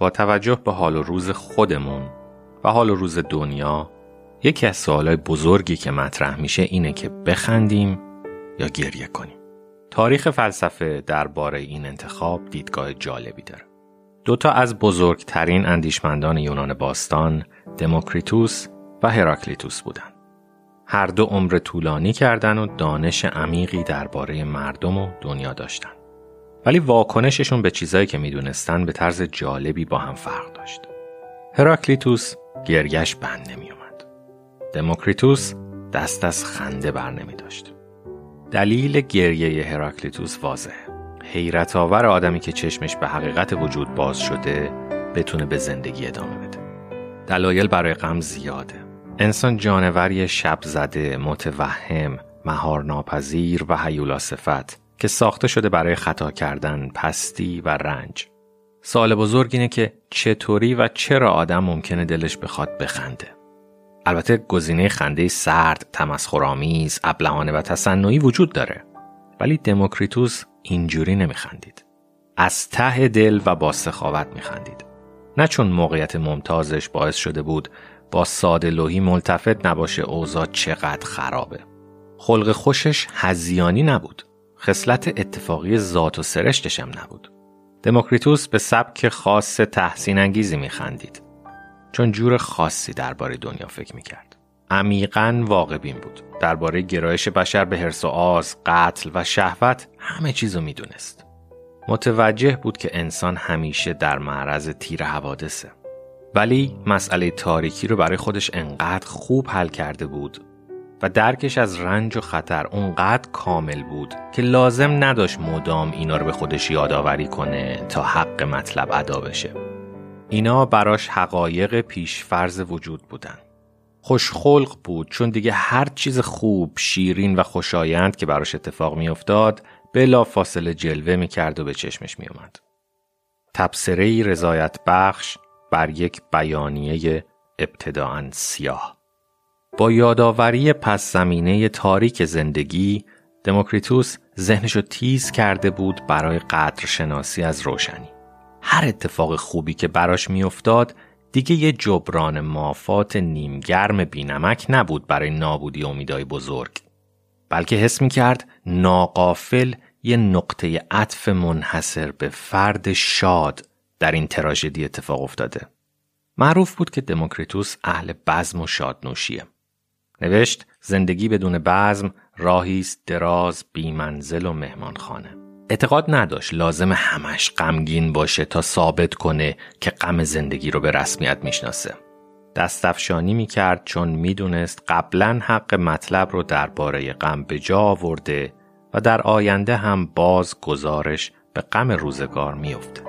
با توجه به حال و روز خودمون و حال و روز دنیا یکی از سوالای بزرگی که مطرح میشه اینه که بخندیم یا گریه کنیم. تاریخ فلسفه درباره این انتخاب دیدگاه جالبی داره. دوتا از بزرگترین اندیشمندان یونان باستان دموکریتوس و هراکلیتوس بودند. هر دو عمر طولانی کردن و دانش عمیقی درباره مردم و دنیا داشتن. ولی واکنششون به چیزایی که می‌دونستن به طرز جالبی با هم فرق داشت. هراکلیتوس گرگش بند نمی اومد. دموکریتوس دست از خنده بر نمی داشت. دلیل گریه هراکلیتوس واضحه. حیرت آور آدمی که چشمش به حقیقت وجود باز شده بتونه به زندگی ادامه بده. دلایل برای غم زیاده. انسان جانوری شب زده، متوهم، مهار ناپذیر و حیولا صفت که ساخته شده برای خطا کردن، پستی و رنج. سوال بزرگ اینه که چطوری و چرا آدم ممکنه دلش بخواد بخنده. البته گزینه خنده سرد، تمسخرآمیز، ابلهانه و تصنعی وجود داره. ولی دموکریتوس اینجوری نمیخندید. از ته دل و با سخاوت میخندید. نه چون موقعیت ممتازش باعث شده بود با ساده لوحی ملتفت نباشه اوضاع چقدر خرابه. خلق خوشش هزیانی نبود. خصلت اتفاقی ذات و سرشتشم نبود. دموکریتوس به سبک خاص تحسین انگیزی میخندید. چون جور خاصی درباره دنیا فکر می‌کرد. عمیقا واقع بین بود. درباره گرایش بشر به حرس و آز، قتل و شهوت همه چیزو می‌دونست. متوجه بود که انسان همیشه در معرض تیر حوادثه. ولی مسئله تاریکی رو برای خودش انقدر خوب حل کرده بود و درکش از رنج و خطر اونقدر کامل بود که لازم نداشت مدام اینا رو به خودش یادآوری کنه تا حق مطلب ادا بشه. اینا براش حقایق پیشفرز وجود بودن. خوشخلق بود چون دیگه هر چیز خوب، شیرین و خوشایند که براش اتفاق میافتاد بلا فاصله جلوه می‌کرد و به چشمش میومد. تبصره رضایت بخش بر یک بیانیه ابتداعا سیاه. با یادآوری پس زمینه تاریک زندگی دموکریتوس ذهنشو تیز کرده بود برای قدرشناسی از روشنی. هر اتفاق خوبی که براش میافتاد دیگه یه جبران مافات نیمگرم بینمک نبود برای نابودی امیدای بزرگ. بلکه حس می کرد ناقافل یه نقطه عطف منحصر به فرد شاد در این تراژدی اتفاق افتاده. معروف بود که دموکریتوس اهل بزم و شادنوشیه. نوشت زندگی بدون بزم راهی است دراز بیمنزل و مهمانخانه. اعتقاد نداشت لازم همش غمگین باشه تا ثابت کنه که غم زندگی رو به رسمیت می‌شناسه. دستفشانی می‌کرد چون می‌دونست قبلا حق مطلب رو درباره غم به جا آورده و در آینده هم باز گزارش به غم روزگار میافته.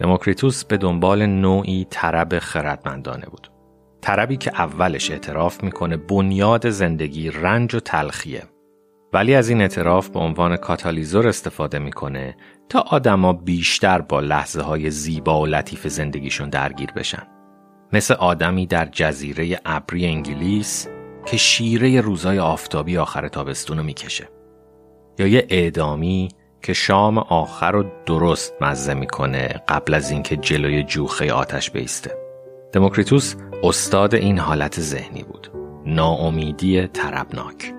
دموکریتوس به دنبال نوعی طرب خردمندانه بود. طربی که اولش اعتراف می‌کنه بنیاد زندگی رنج و تلخیه. ولی از این اعتراف به عنوان کاتالیزور استفاده می‌کنه تا آدما بیشتر با لحظه های زیبا و لطیف زندگیشون درگیر بشن. مثل آدمی در جزیره ابری انگلیس که شیره روزای آفتابی آخر تابستون رو می‌کشه. یا یه اعدامی که شام آخر رو درست مزه می‌کنه قبل از اینکه جلوی جوخه آتش بیسته. دموکریتوس استاد این حالت ذهنی بود. ناامیدی تربناک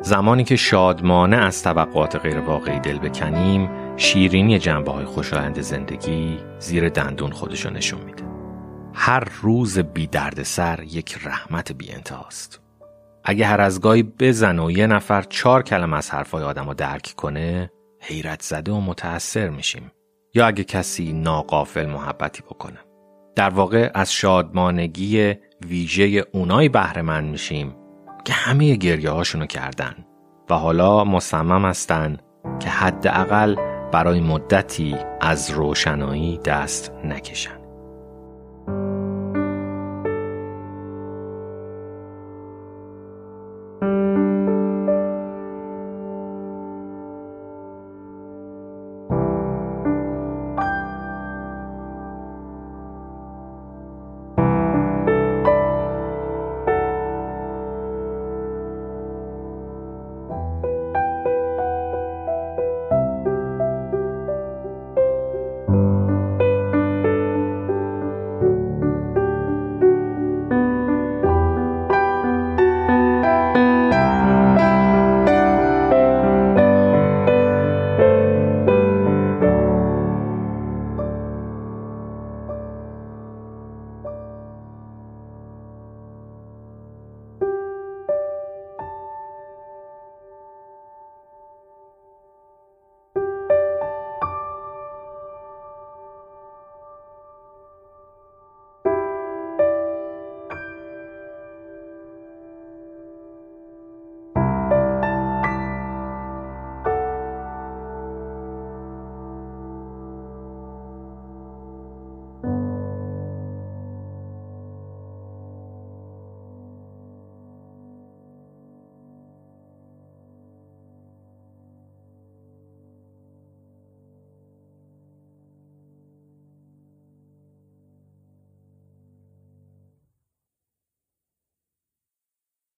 زمانی که شادمانه از طبقات غیرواقعی دل بکنیم شیرینی جنبه های خوشایند زندگی زیر دندون خودشو نشون میده. هر روز بی درد سر یک رحمت بی انتهاست اگه هر از گاهی بزن و یه نفر چهار کلم از حرفای آدم رو درک کنه حیرت زده و متأثر میشیم. یا اگه کسی ناقافل محبتی بکنه. در واقع از شادمانگی ویژه اونای بهره من میشیم که همه گریه هاشونو کردن و حالا مصمم هستن که حداقل برای مدتی از روشنایی دست نکشن.